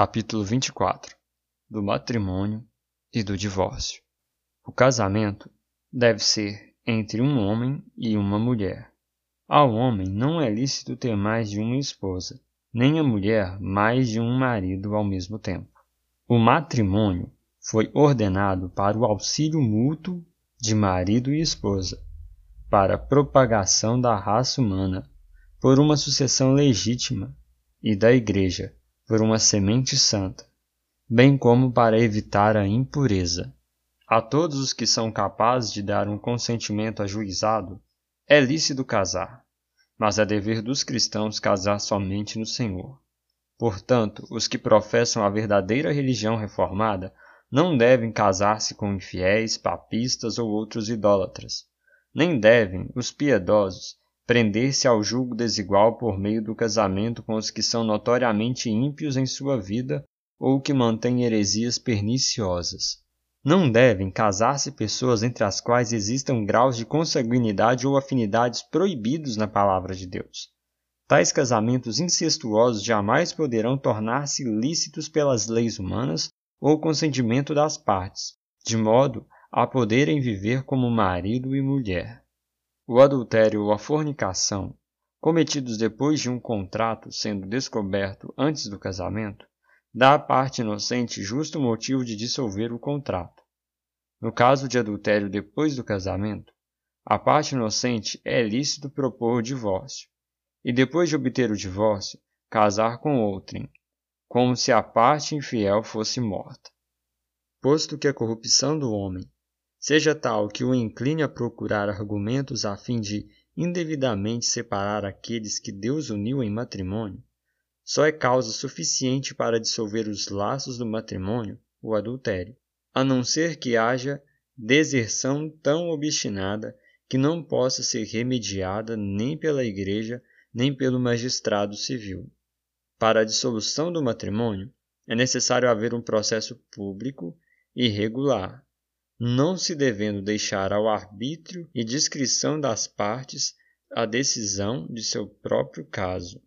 Capítulo 24 Do matrimônio e do divórcio. O casamento deve ser entre um homem e uma mulher. Ao homem não é lícito ter mais de uma esposa, nem a mulher mais de um marido ao mesmo tempo. O matrimônio foi ordenado para o auxílio mútuo de marido e esposa, para a propagação da raça humana, por uma sucessão legítima, e da Igreja, por uma semente santa, bem como para evitar a impureza. A todos os que são capazes de dar um consentimento ajuizado, é lícito casar, mas é dever dos cristãos casar somente no Senhor. Portanto, os que professam a verdadeira religião reformada não devem casar-se com infiéis, papistas ou outros idólatras. Nem devem os piedosos prender-se ao julgo desigual por meio do casamento com os que são notoriamente ímpios em sua vida ou que mantêm heresias perniciosas. Não devem casar-se pessoas entre as quais existam graus de consanguinidade ou afinidades proibidos na palavra de Deus. Tais casamentos incestuosos jamais poderão tornar-se lícitos pelas leis humanas ou consentimento das partes, de modo a poderem viver como marido e mulher. O adultério ou a fornicação, cometidos depois de um contrato sendo descoberto antes do casamento, dá à parte inocente justo motivo de dissolver o contrato. No caso de adultério depois do casamento, a parte inocente é lícito propor o divórcio, e depois de obter o divórcio, casar com outrem, como se a parte infiel fosse morta. Posto que a corrupção do homem seja tal que o incline a procurar argumentos a fim de indevidamente separar aqueles que Deus uniu em matrimônio, só é causa suficiente para dissolver os laços do matrimônio o adultério, a não ser que haja deserção tão obstinada que não possa ser remediada nem pela Igreja nem pelo magistrado civil. Para a dissolução do matrimônio, é necessário haver um processo público e regular, não se devendo deixar ao arbítrio e discrição das partes a decisão de seu próprio caso.